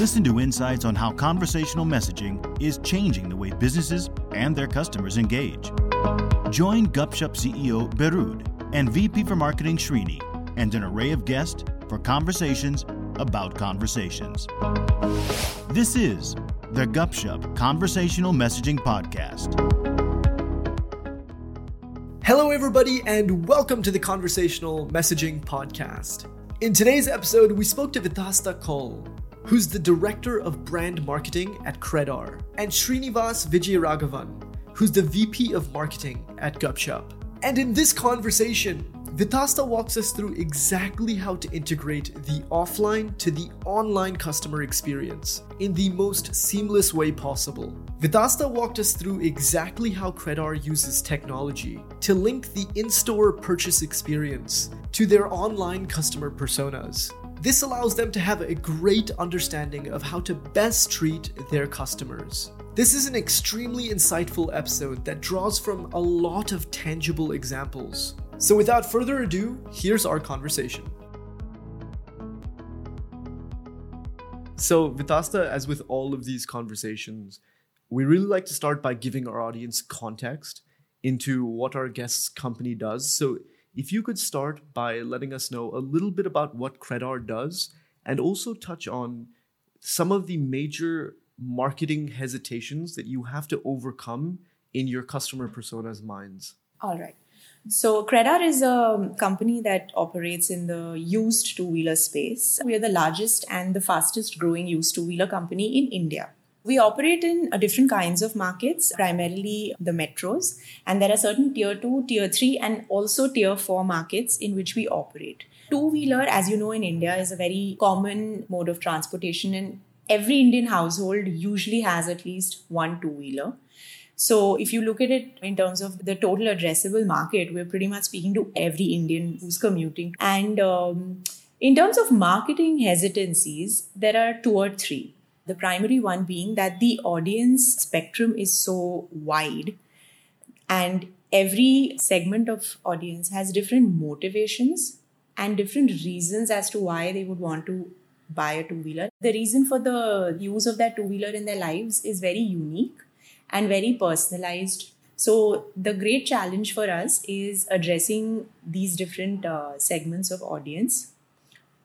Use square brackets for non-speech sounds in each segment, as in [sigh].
Listen to insights on how conversational messaging is changing the way businesses and their customers engage. Join Gupshup CEO Beerud and VP for Marketing Srini and an array of guests for conversations about conversations. This is the Gupshup Conversational Messaging Podcast. Hello, everybody, and welcome to the Conversational Messaging Podcast. In today's episode, we spoke to Vitasta Kaul, who's the Director of Brand Marketing at Credr, and Srinivas Vijayaraghavan, who's the VP of Marketing at Gupshup. And in this conversation, Vitasta walks us through exactly how to integrate the offline to the online customer experience in the most seamless way possible. Vitasta walked us through exactly how Credr uses technology to link the in store purchase experience to their online customer personas this allows them to have a great understanding of how to best treat their customers. This is an extremely insightful episode that draws from a lot of tangible examples. So, without further ado, here's our conversation. So, Vitasta, as with all of these conversations, we really like to start by giving our audience context into what our guest's company does. So, if you could start by letting us know a little bit about what Credr does and also touch on some of the major marketing hesitations that you have to overcome in your customer persona's minds. All right. So, Credr is a company that operates in the used two wheeler space. We are the largest and the fastest growing used two wheeler company in India. We operate in uh, different kinds of markets, primarily the metros, and there are certain tier 2, tier 3, and also tier 4 markets in which we operate. Two wheeler, as you know, in India is a very common mode of transportation, and every Indian household usually has at least one two wheeler. So, if you look at it in terms of the total addressable market, we're pretty much speaking to every Indian who's commuting. And um, in terms of marketing hesitancies, there are two or three. The primary one being that the audience spectrum is so wide and every segment of audience has different motivations and different reasons as to why they would want to buy a two wheeler. The reason for the use of that two wheeler in their lives is very unique and very personalized. So, the great challenge for us is addressing these different uh, segments of audience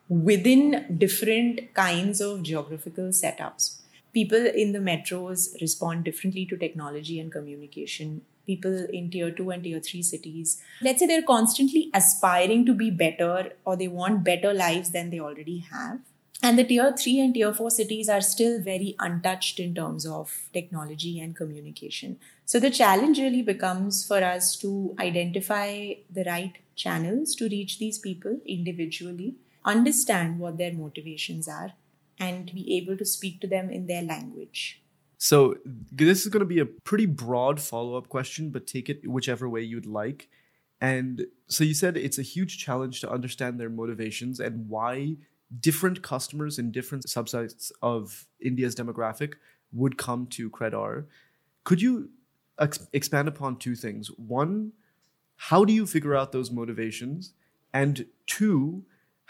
within different kinds of geographical setups. People in the metros respond differently to technology and communication. People in tier two and tier three cities, let's say they're constantly aspiring to be better or they want better lives than they already have. And the tier three and tier four cities are still very untouched in terms of technology and communication. So the challenge really becomes for us to identify the right channels to reach these people individually understand what their motivations are and be able to speak to them in their language. So, this is going to be a pretty broad follow up question, but take it whichever way you'd like. And so, you said it's a huge challenge to understand their motivations and why different customers in different subsets of India's demographic would come to Credr. Could you ex- expand upon two things? One, how do you figure out those motivations? And two,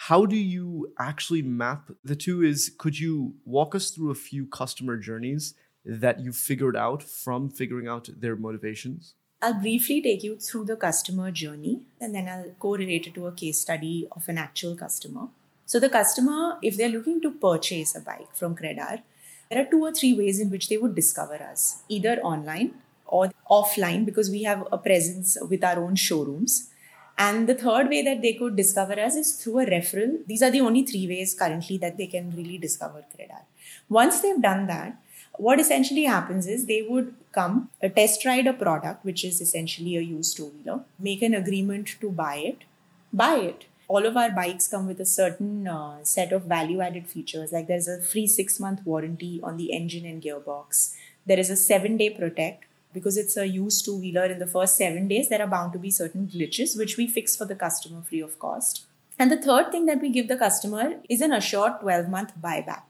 how do you actually map the two is could you walk us through a few customer journeys that you figured out from figuring out their motivations I'll briefly take you through the customer journey and then I'll correlate it to a case study of an actual customer. So, the customer, if they're looking to purchase a bike from Credr, there are two or three ways in which they would discover us either online or offline because we have a presence with our own showrooms. And the third way that they could discover us is through a referral. These are the only three ways currently that they can really discover Credr. Once they've done that, what essentially happens is they would come, a test ride a product, which is essentially a used two wheeler, make an agreement to buy it, buy it. All of our bikes come with a certain uh, set of value added features, like there's a free six month warranty on the engine and gearbox, there is a seven day protect, because it's a used two wheeler in the first seven days, there are bound to be certain glitches which we fix for the customer free of cost. And the third thing that we give the customer is an assured 12 month buyback,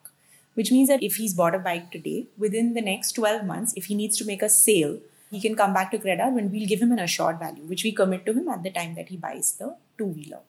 which means that if he's bought a bike today, within the next 12 months, if he needs to make a sale, he can come back to Credr when we'll give him an assured value, which we commit to him at the time that he buys the two wheeler.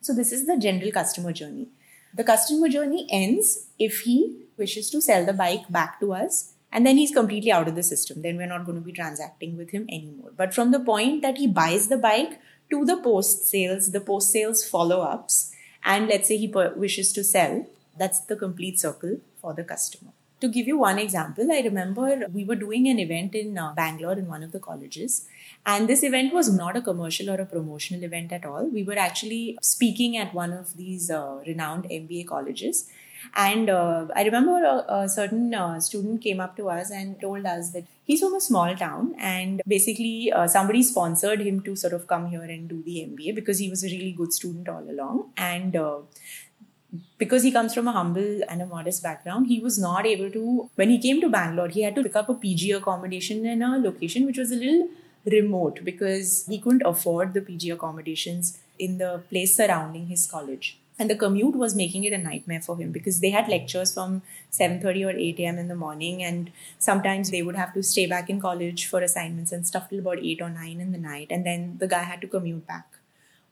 So, this is the general customer journey. The customer journey ends if he wishes to sell the bike back to us and then he's completely out of the system. Then we're not going to be transacting with him anymore. But from the point that he buys the bike to the post sales, the post sales follow ups, and let's say he wishes to sell, that's the complete circle for the customer. To give you one example, I remember we were doing an event in uh, Bangalore in one of the colleges. And this event was not a commercial or a promotional event at all. We were actually speaking at one of these uh, renowned MBA colleges. And uh, I remember a, a certain uh, student came up to us and told us that he's from a small town and basically uh, somebody sponsored him to sort of come here and do the MBA because he was a really good student all along. And uh, because he comes from a humble and a modest background, he was not able to, when he came to Bangalore, he had to pick up a PG accommodation in a location which was a little remote because he couldn't afford the PG accommodations in the place surrounding his college. And the commute was making it a nightmare for him because they had lectures from 7.30 or 8 a.m. in the morning and sometimes they would have to stay back in college for assignments and stuff till about 8 or 9 in the night. And then the guy had to commute back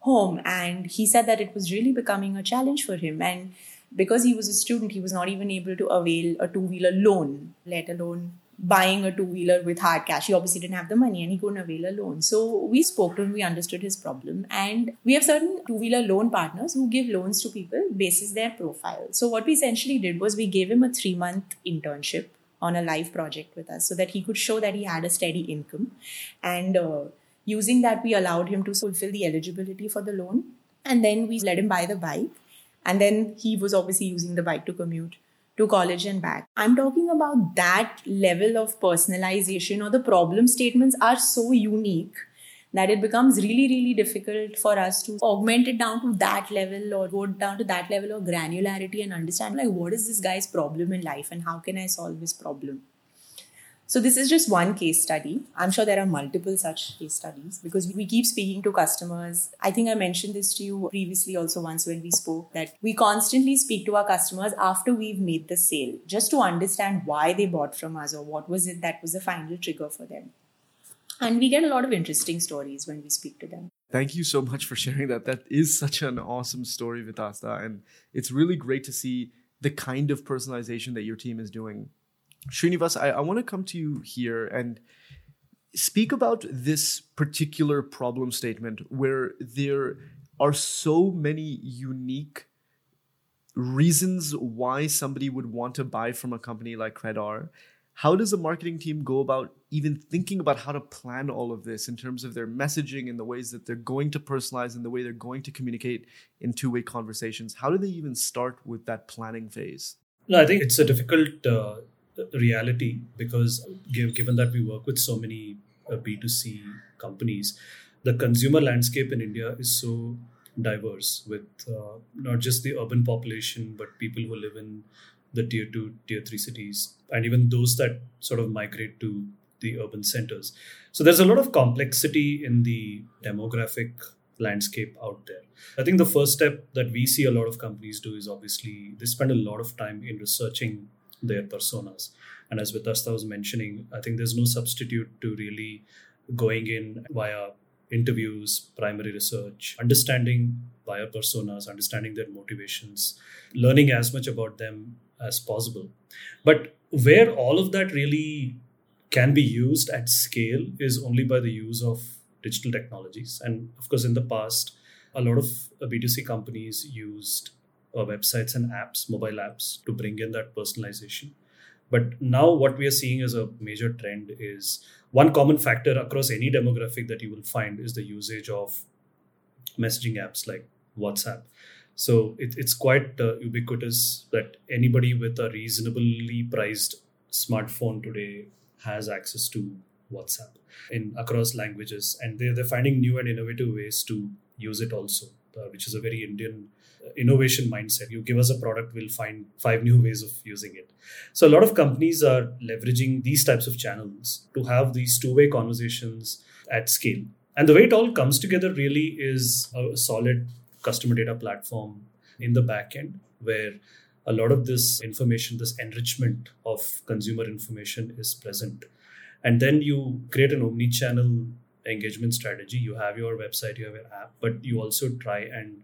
home. And he said that it was really becoming a challenge for him. And because he was a student, he was not even able to avail a two wheeler loan, let alone buying a two wheeler with hard cash. He obviously didn't have the money and he couldn't avail a loan. So we spoke to him, we understood his problem, and we have certain two wheeler loan partners who give loans to people basis their profile. So what we essentially did was we gave him a three month internship on a live project with us so that he could show that he had a steady income and uh, using that we allowed him to fulfill the eligibility for the loan and then we let him buy the bike and then he was obviously using the bike to commute to college and back. I'm talking about that level of personalization or the problem statements are so unique that it becomes really, really difficult for us to augment it down to that level or go down to that level of granularity and understand like what is this guy's problem in life and how can I solve his problem. So this is just one case study. I'm sure there are multiple such case studies because we keep speaking to customers. I think I mentioned this to you previously also once when we spoke that we constantly speak to our customers after we've made the sale just to understand why they bought from us or what was it that was the final trigger for them. And we get a lot of interesting stories when we speak to them. Thank you so much for sharing that. That is such an awesome story, Vitasta. And it's really great to see the kind of personalization that your team is doing Srinivas, I, I want to come to you here and speak about this particular problem statement where there are so many unique reasons why somebody would want to buy from a company like Credr. How does a marketing team go about even thinking about how to plan all of this in terms of their messaging and the ways that they're going to personalize and the way they're going to communicate in two way conversations? How do they even start with that planning phase? No, I think it's a difficult uh, reality because given that we work with so many uh, B2C companies, the consumer landscape in India is so diverse with uh, not just the urban population, but people who live in the tier two, tier three cities, and even those that sort of migrate to the urban centers. So there's a lot of complexity in the demographic landscape out there. I think the first step that we see a lot of companies do is obviously they spend a lot of time in researching their personas. And as Vitasta was mentioning, I think there's no substitute to really going in via interviews, primary research, understanding buyer personas, understanding their motivations, learning as much about them as possible. But where all of that really can be used at scale is only by the use of digital technologies. And of course, in the past, a lot of B2C companies used uh, websites and apps, mobile apps, to bring in that personalization. But now, what we are seeing as a major trend is one common factor across any demographic that you will find is the usage of messaging apps like WhatsApp. So it, it's quite uh, ubiquitous that anybody with a reasonably priced smartphone today has access to WhatsApp in across languages, and they're, they're finding new and innovative ways to use it also, uh, which is a very Indian innovation mindset. You give us a product, we'll find five new ways of using it. So, a lot of companies are leveraging these types of channels to have these two way conversations at scale. And the way it all comes together really is a solid customer data platform in the backend where a lot of this information, this enrichment of consumer information is present. And then you create an omni channel engagement strategy. You have your website, you have your app, but you also try and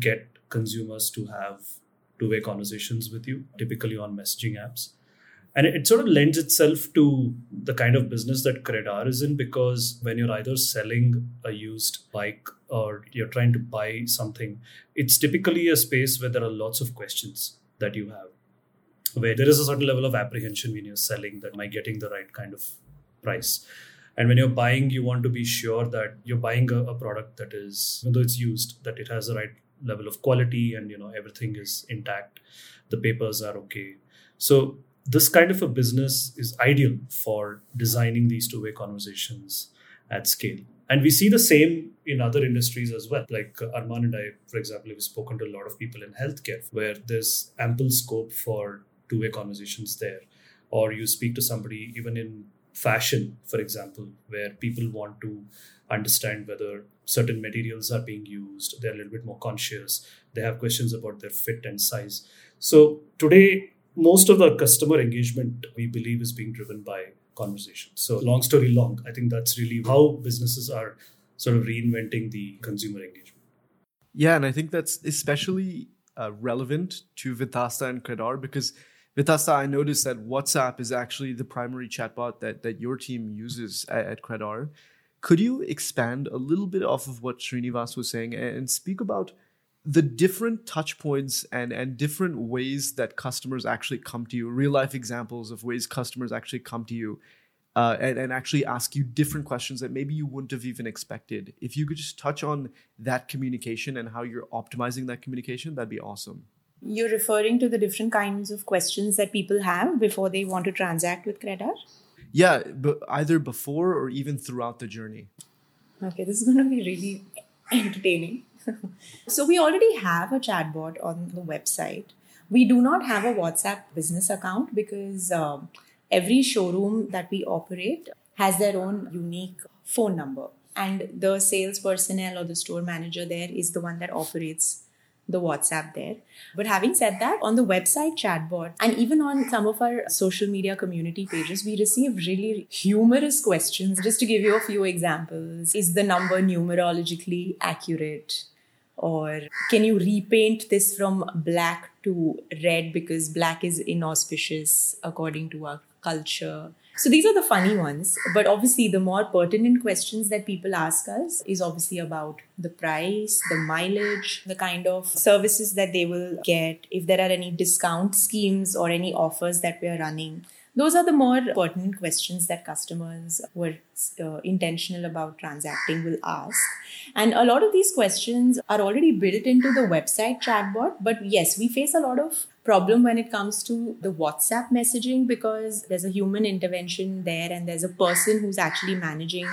get consumers to have two-way conversations with you, typically on messaging apps. And it sort of lends itself to the kind of business that Credr is in because when you're either selling a used bike or you're trying to buy something, it's typically a space where there are lots of questions that you have, where there is a certain level of apprehension when you're selling that am I getting the right kind of price? And when you're buying, you want to be sure that you're buying a, a product that is, even though it's used, that it has the right level of quality and you know everything is intact, the papers are okay. So this kind of a business is ideal for designing these two-way conversations at scale. And we see the same in other industries as well. Like arman and i for example have spoken to a lot of people in healthcare where there's ample scope for two-way conversations there. Or you speak to somebody even in fashion for example where people want to understand whether certain materials are being used they're a little bit more conscious they have questions about their fit and size so today most of the customer engagement we believe is being driven by conversation. So, long story long, I think that's really how businesses are sort of reinventing the consumer engagement. Yeah, and I think that's especially uh, relevant to Vitasta and Credr because Vitasta, I noticed that WhatsApp is actually the primary chatbot that, that your team uses at, at Credr. Could you expand a little bit off of what Srinivas was saying and speak about the different touch points and and different ways that customers actually come to you real life examples of ways customers actually come to you uh, and, and actually ask you different questions that maybe you wouldn't have even expected if you could just touch on that communication and how you're optimizing that communication that'd be awesome you're referring to the different kinds of questions that people have before they want to transact with Credr? Yeah, but either before or even throughout the journey. Okay, this is going to be really entertaining. [laughs] so we already have a chatbot on the website. We do not have a WhatsApp business account because um, every showroom that we operate has their own unique phone number. And the sales personnel or the store manager there is the one that operates the WhatsApp there. But having said that, on the website chatbot and even on some of our social media community pages, we receive really humorous questions. Just to give you a few examples, is the number numerologically accurate? or can you repaint this from black to red because black is inauspicious according to our culture so these are the funny ones but obviously the more pertinent questions that people ask us is obviously about the price the mileage the kind of services that they will get if there are any discount schemes or any offers that we are running those are the more pertinent questions that customers were uh, intentional about transacting will ask. And a lot of these questions are already built into the website chatbot. But yes, we face a lot of problem when it comes to the WhatsApp messaging because there's a human intervention there and there's a person who's actually managing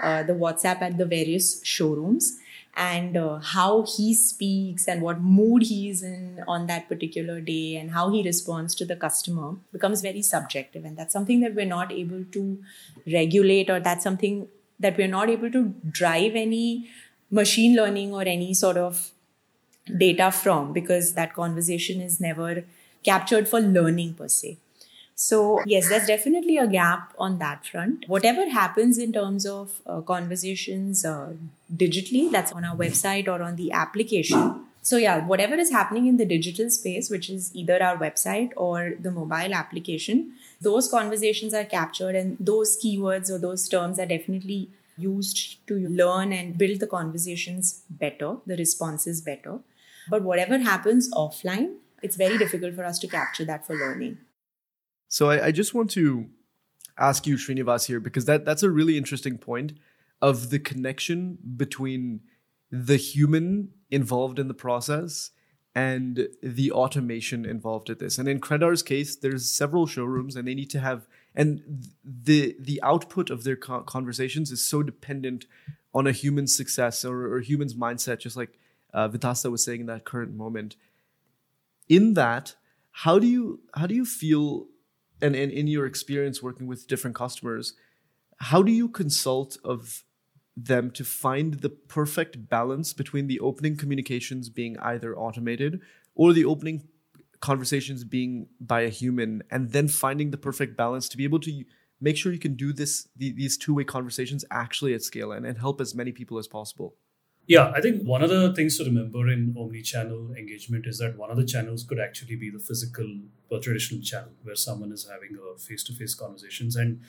uh, the WhatsApp at the various showrooms and uh, how he speaks and what mood he is in on that particular day and how he responds to the customer becomes very subjective. And that's something that we're not able to regulate or that's something that we're not able to drive any machine learning or any sort of data from because that conversation is never captured for learning per se so, yes, there's definitely a gap on that front. Whatever happens in terms of uh, conversations uh, digitally, that's on our website or on the application. So, yeah, whatever is happening in the digital space, which is either our website or the mobile application, those conversations are captured and those keywords or those terms are definitely used to learn and build the conversations better, the responses better. But whatever happens offline, it's very difficult for us to capture that for learning. So I, I just want to ask you, Srinivas, here because that that's a really interesting point of the connection between the human involved in the process and the automation involved in this. And in Credr's case, there's several showrooms, and they need to have and the the output of their conversations is so dependent on a human success or, or human's mindset, just like uh, Vitasta was saying in that current moment. In that, how do you how do you feel and, and in your experience working with different customers, how do you consult of them to find the perfect balance between the opening communications being either automated or the opening conversations being by a human and then finding the perfect balance to be able to make sure you can do this the, these two-way conversations actually at scale and, and help as many people as possible Yeah, I think one of the things to remember in omni-channel engagement is that one of the channels could actually be the physical or traditional channel where someone is having a face-to-face conversations. And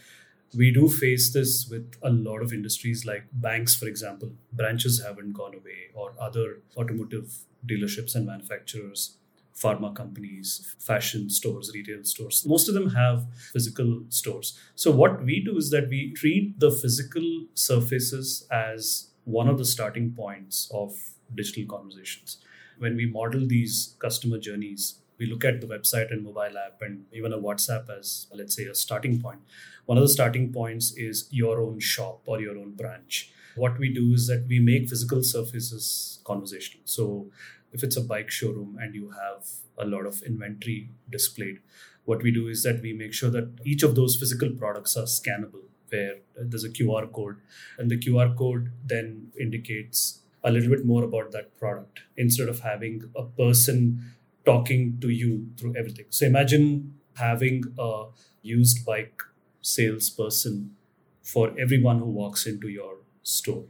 we do face this with a lot of industries like banks, for example. Branches haven't gone away, or other automotive dealerships and manufacturers, pharma companies, fashion stores, retail stores. Most of them have physical stores. So, what we do is that we treat the physical surfaces as one of the starting points of digital conversations. When we model these customer journeys, we look at the website and mobile app and even a WhatsApp as, let's say, a starting point. One of the starting points is your own shop or your own branch. What we do is that we make physical surfaces conversational. So if it's a bike showroom and you have a lot of inventory displayed, what we do is that we make sure that each of those physical products are scannable where there's a QR code, and the QR code then indicates a little bit more about that product instead of having a person talking to you through everything. So imagine having a used bike salesperson for everyone who walks into your store.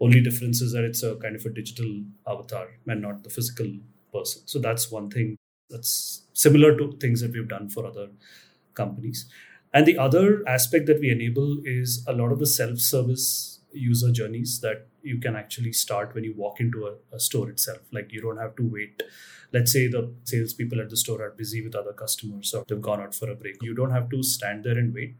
Only difference is that it's a kind of a digital avatar and not the physical person. So that's one thing that's similar to things that we've done for other companies. And the other aspect that we enable is a lot of the self service user journeys that you can actually start when you walk into a, a, store itself. Like you don't have to wait. Let's say the salespeople at the store are busy with other customers or they've gone out for a break. You don't have to stand there and wait.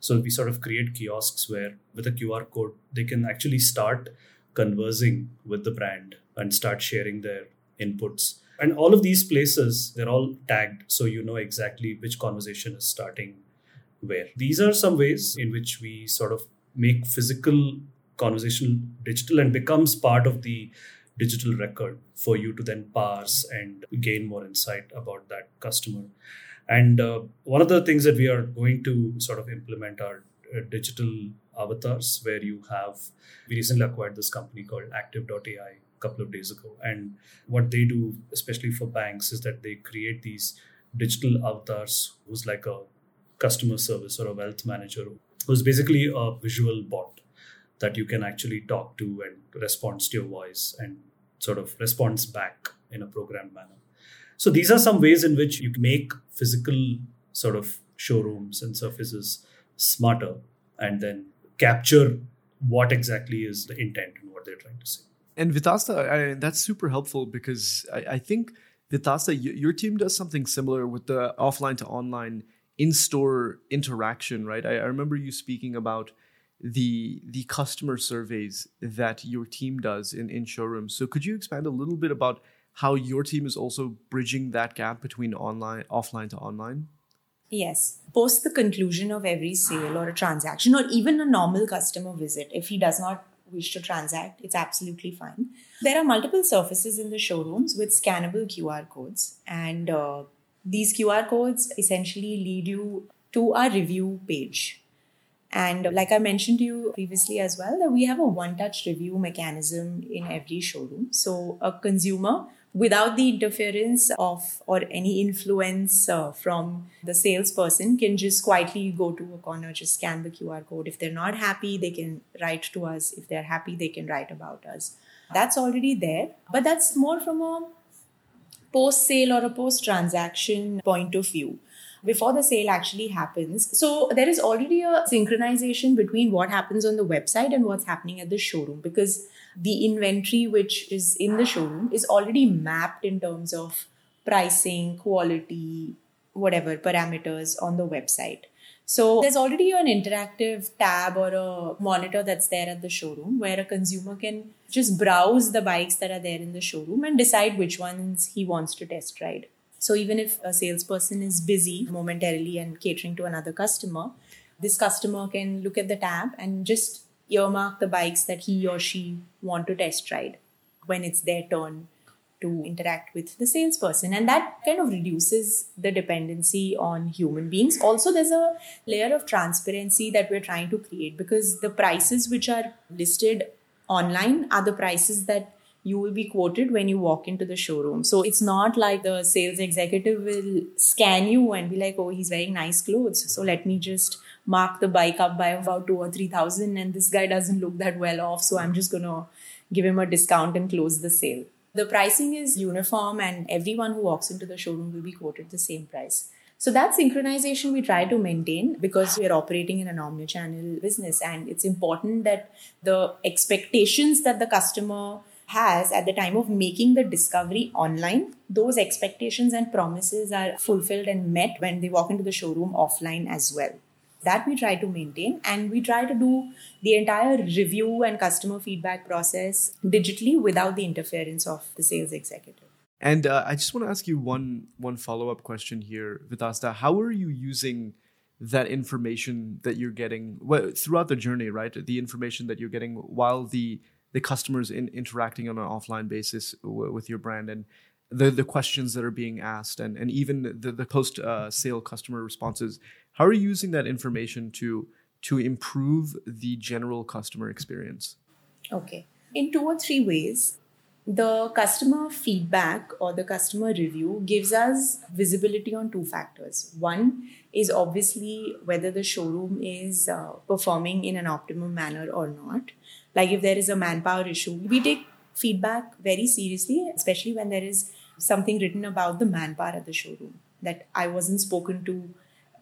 So we sort of create kiosks where with a QR code, they can actually start conversing with the brand and start sharing their inputs. And all of these places, they're all tagged so you know exactly which conversation is starting where. These are some ways in which we sort of make physical conversation digital and becomes part of the digital record for you to then parse and gain more insight about that customer. And uh, one of the things that we are going to sort of implement are uh, digital avatars, where you have, we recently acquired this company called Active.ai a couple of days ago. And what they do, especially for banks, is that they create these digital avatars who's like a customer service or a wealth manager who's basically a visual bot that you can actually talk to and responds to your voice and sort of responds back in a programmed manner. So these are some ways in which you make physical sort of showrooms and surfaces smarter and then capture what exactly is the intent and what they're trying to say. And Vitasta, I, that's super helpful because I, I think Vitasta, your team does something similar with the offline to online in-store interaction, right? I, I remember you speaking about the the customer surveys that your team does in, in showrooms. So could you expand a little bit about how your team is also bridging that gap between online offline to online? Yes. Post the conclusion of every sale or a transaction or even a normal customer visit, if he does not wish to transact, it's absolutely fine. There are multiple surfaces in the showrooms with scannable QR codes and uh, these QR codes essentially lead you to our review page. And like I mentioned to you previously as well, that we have a one touch review mechanism in every showroom. So a consumer, without the interference of or any influence uh, from the salesperson, can just quietly go to a corner, just scan the QR code. If they're not happy, they can write to us. If they're happy, they can write about us. That's already there, but that's more from a post sale or a post transaction point of view before the sale actually happens. So there is already a synchronization between what happens on the website and what's happening at the showroom because the inventory which is in the showroom is already mapped in terms of pricing, quality, whatever parameters on the website. So there's already an interactive tab or a monitor that's there at the showroom where a consumer can just browse the bikes that are there in the showroom and decide which ones he wants to test ride. So even if a salesperson is busy momentarily and catering to another customer, this customer can look at the tab and just earmark the bikes that he or she want to test ride when it's their turn to interact with the salesperson and that kind of reduces the dependency on human beings also there's a layer of transparency that we're trying to create because the prices which are listed online are the prices that you will be quoted when you walk into the showroom. So it's not like the sales executive will scan you and be like, oh, he's wearing nice clothes. So let me just mark the bike up by about two or three thousand. And this guy doesn't look that well off. So I'm just going to give him a discount and close the sale. The pricing is uniform, and everyone who walks into the showroom will be quoted the same price. So that synchronization we try to maintain because we are operating in an omnichannel business, and it's important that the expectations that the customer has at the time of making the discovery online, those expectations and promises are fulfilled and met when they walk into the showroom offline as well. That we try to maintain, and we try to do the entire review and customer feedback process digitally without the interference of the sales executive. And uh, I just want to ask you one one follow up question here, Vitasta. How are you using that information that you're getting well, throughout the journey, right? The information that you're getting while the the customers in, interacting on an offline basis w- with your brand and the the questions that are being asked and and even the the post uh, sale customer responses. How are you using that information to to improve the general customer experience? Okay, in two or three ways the customer feedback or the customer review gives us visibility on two factors. One is obviously whether the showroom is uh, performing in an optimum manner or not. Like if there is a manpower issue, we take feedback very seriously, especially when there is something written about the manpower at the showroom that I wasn't spoken to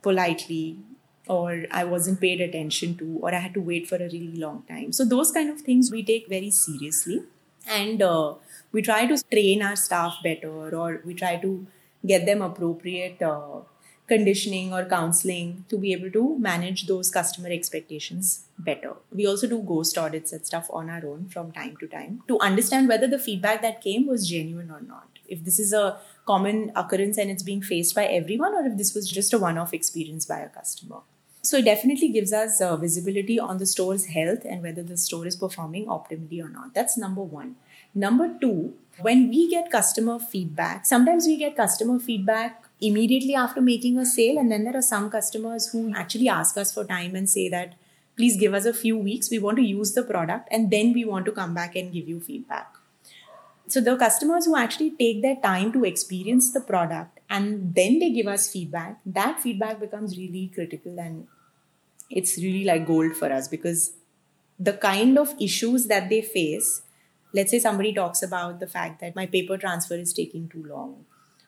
politely or I wasn't paid attention to or I had to wait for a really long time. So those kind of things we take very seriously and uh, we try to train our staff better or we try to get them appropriate uh, conditioning or counseling to be able to manage those customer expectations better. We also do ghost audits and stuff on our own from time to time to understand whether the feedback that came was genuine or not. If this is a common occurrence and it's being faced by everyone, or if this was just a one off experience by a customer. So it definitely gives us uh, visibility on the store's health and whether the store is performing optimally or not. That's number one. Number two, when we get customer feedback, sometimes we get customer feedback immediately after making a sale, and then there are some customers who actually ask us for time and say that please give us a few weeks. We want to use the product and then we want to come back and give you feedback. So the customers who actually take their time to experience the product and then they give us feedback, that feedback becomes really critical and it's really like gold for us because the kind of issues that they face let's say somebody talks about the fact that my paper transfer is taking too long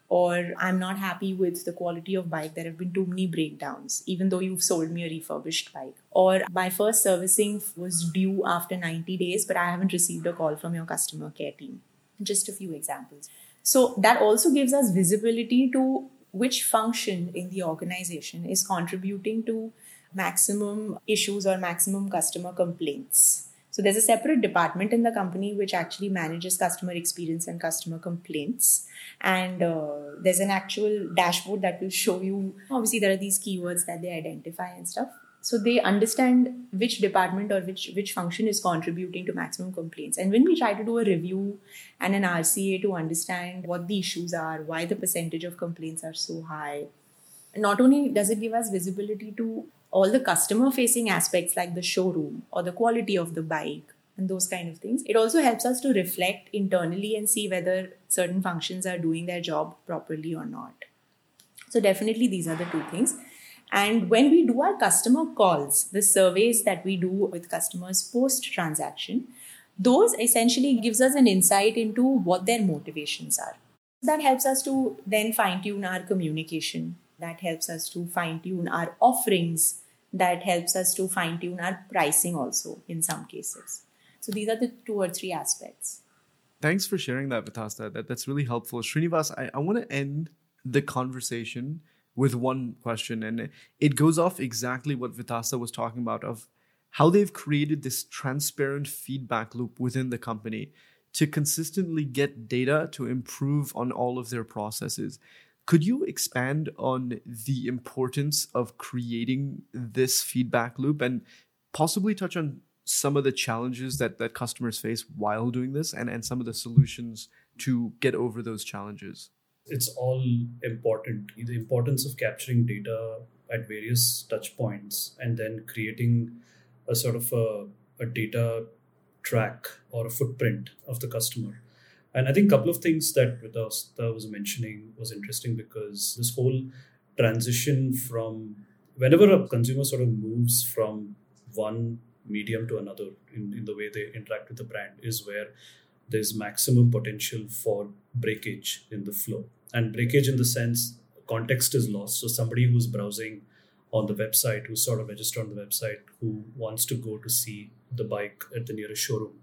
or i'm not happy with the quality of bike there have been too many breakdowns even though you've sold me a refurbished bike. Or my first servicing was due after 90 days but i haven't received a call from your customer care team just a few examples so that also gives us visibility to which function in the organization is contributing to maximum issues or maximum customer complaints. So there's a separate department in the company which actually manages customer experience and customer complaints. And uh, there's an actual dashboard that will show you. Obviously, there are these keywords that they identify and stuff. So they understand which department or which which function is contributing to maximum complaints. And when we try to do a review and an RCA to understand what the issues are, why the percentage of complaints are so high, not only does it give us visibility to all the customer facing aspects like the showroom or the quality of the bike and those kind of things. It also helps us to reflect internally and see whether certain functions are doing their job properly or not. So, definitely, these are the two things. And when we do our customer calls, the surveys that we do with customers post transaction, those essentially gives us an insight into what their motivations are. That helps us to then fine tune our communication. That helps us to fine tune our offerings. That helps us to fine tune our pricing also in some cases. So these are the two or three aspects. Thanks for sharing that vitasta. That, that's really helpful. Srinivas i, I want to end the conversation with one question and it goes off exactly what vitasta was talking about of how they've created this transparent feedback loop within the company to consistently get data to improve on all of their processes could you expand on the importance of creating this feedback loop and possibly touch on some of the challenges that, that customers face while doing this and, and some of the solutions to get over those challenges? It's all important. The importance of capturing data at various touch points and then creating a sort of a, a data track or a footprint of the customer and I think a couple of things that Vitasta was mentioning was interesting because this whole transition from whenever a consumer sort of moves from one medium to another in, in the way they interact with the brand is where there's maximum potential for breakage in the flow. And breakage in the sense context is lost. So somebody who's browsing on the website, who's sort of registered on the website, who wants to go to see the bike at the nearest showroom,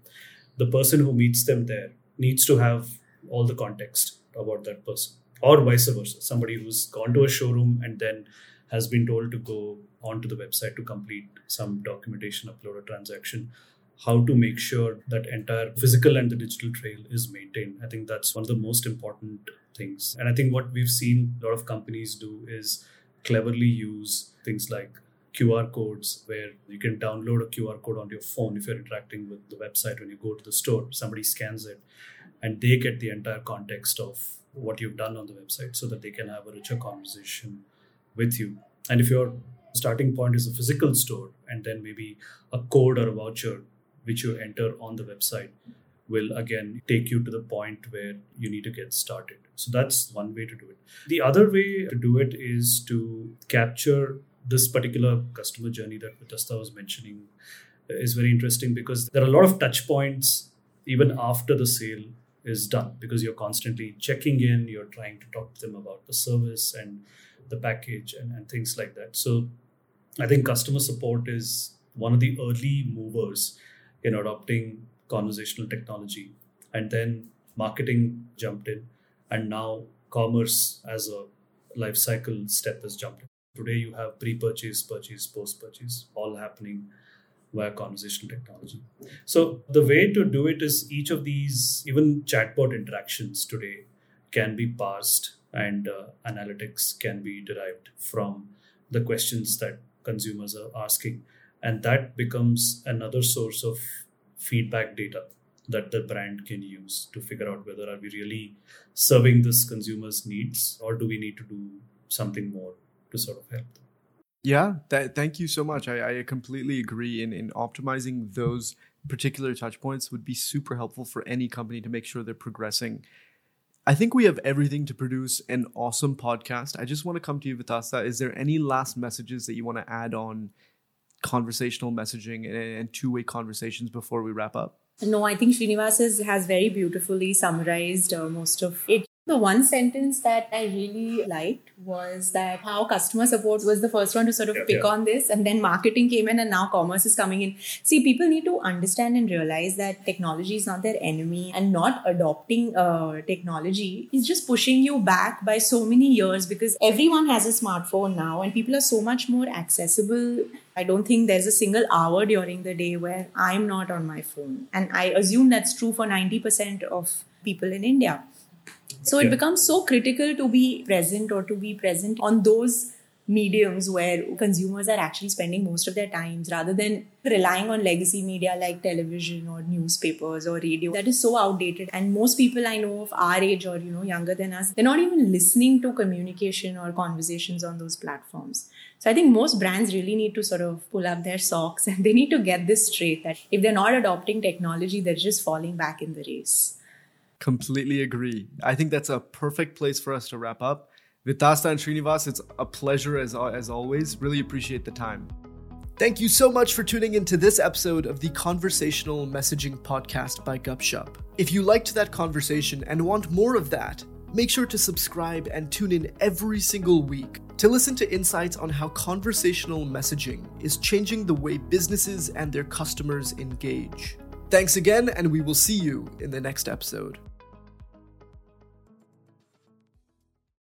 the person who meets them there needs to have all the context about that person, or vice versa. Somebody who's gone to a showroom and then has been told to go onto the website to complete some documentation, upload a transaction how to make sure that entire physical and the digital trail is maintained. I think that's one of the most important things. And I think what we've seen a lot of companies do is cleverly use things like QR codes where you can download a QR code on your phone if you're interacting with the website when you go to the store, somebody scans it and they get the entire context of what you've done on the website so that they can have a richer conversation with you. And if your starting point is a physical store and then maybe a code or a voucher which you enter on the website will again take you to the point where you need to get started. So that's one way to do it. The other way to do it is to capture this particular customer journey that Vitasta was mentioning uh, is very interesting because there are a lot of touch points even after the sale is done because you're constantly checking in, you're trying to talk to them about the service and the package and, and things like that. So I think customer support is one of the early movers in adopting conversational technology. And then marketing jumped in, and now commerce as a life cycle step has jumped in. Today, you have pre purchase, purchase, post purchase, all happening via conversational technology. So, the way to do it is each of these, even chatbot interactions today, can be parsed and uh, analytics can be derived from the questions that consumers are asking and that becomes another source of feedback data that the brand can use to figure out whether are we really serving this consumer's needs or do we need to do something more to sort of help them yeah th- thank you so much I, I completely agree in, in optimizing those particular touch points would be super helpful for any company to make sure they're progressing I think we have everything to produce an awesome podcast. I just want to come to you, Vitasta. Is there any last messages that you want to add on conversational messaging and, two way conversations before we wrap up? No, I think Srinivas has very beautifully summarized uh, most of it. The one sentence that I really liked was that how customer support was the first one to sort of yeah, pick yeah. on this, and then marketing came in, and now commerce is coming in. See, people need to understand and realize that technology is not their enemy, and not adopting uh, technology is just pushing you back by so many years because everyone has a smartphone now, and people are so much more accessible I don't think there's a single hour during the day where I'm not on my phone. And I assume that's true for 90% of people in India. So it becomes so critical to be present or to be present on those mediums where consumers are actually spending most of their times rather than relying on legacy media like television or newspapers or radio. That is so outdated. And most people i know of our age or you know younger than us they're not even listening to communication or conversations on those platforms. So i think most brands really need to sort of pull up their socks [laughs] and they need to get this straight that if they're not adopting technology they're just falling back in the race Completely agree. I think that's a perfect place for us to wrap up. Vitasta and Srinivas, it's a pleasure as, as always. Really appreciate the time. Thank you so much for tuning into this episode of the Conversational Messaging Podcast by Gupshup. If you liked that conversation and want more of that, make sure to subscribe and tune in every single week to listen to insights on how conversational messaging is changing the way businesses and their customers engage. Thanks again, and we will see you in the next episode.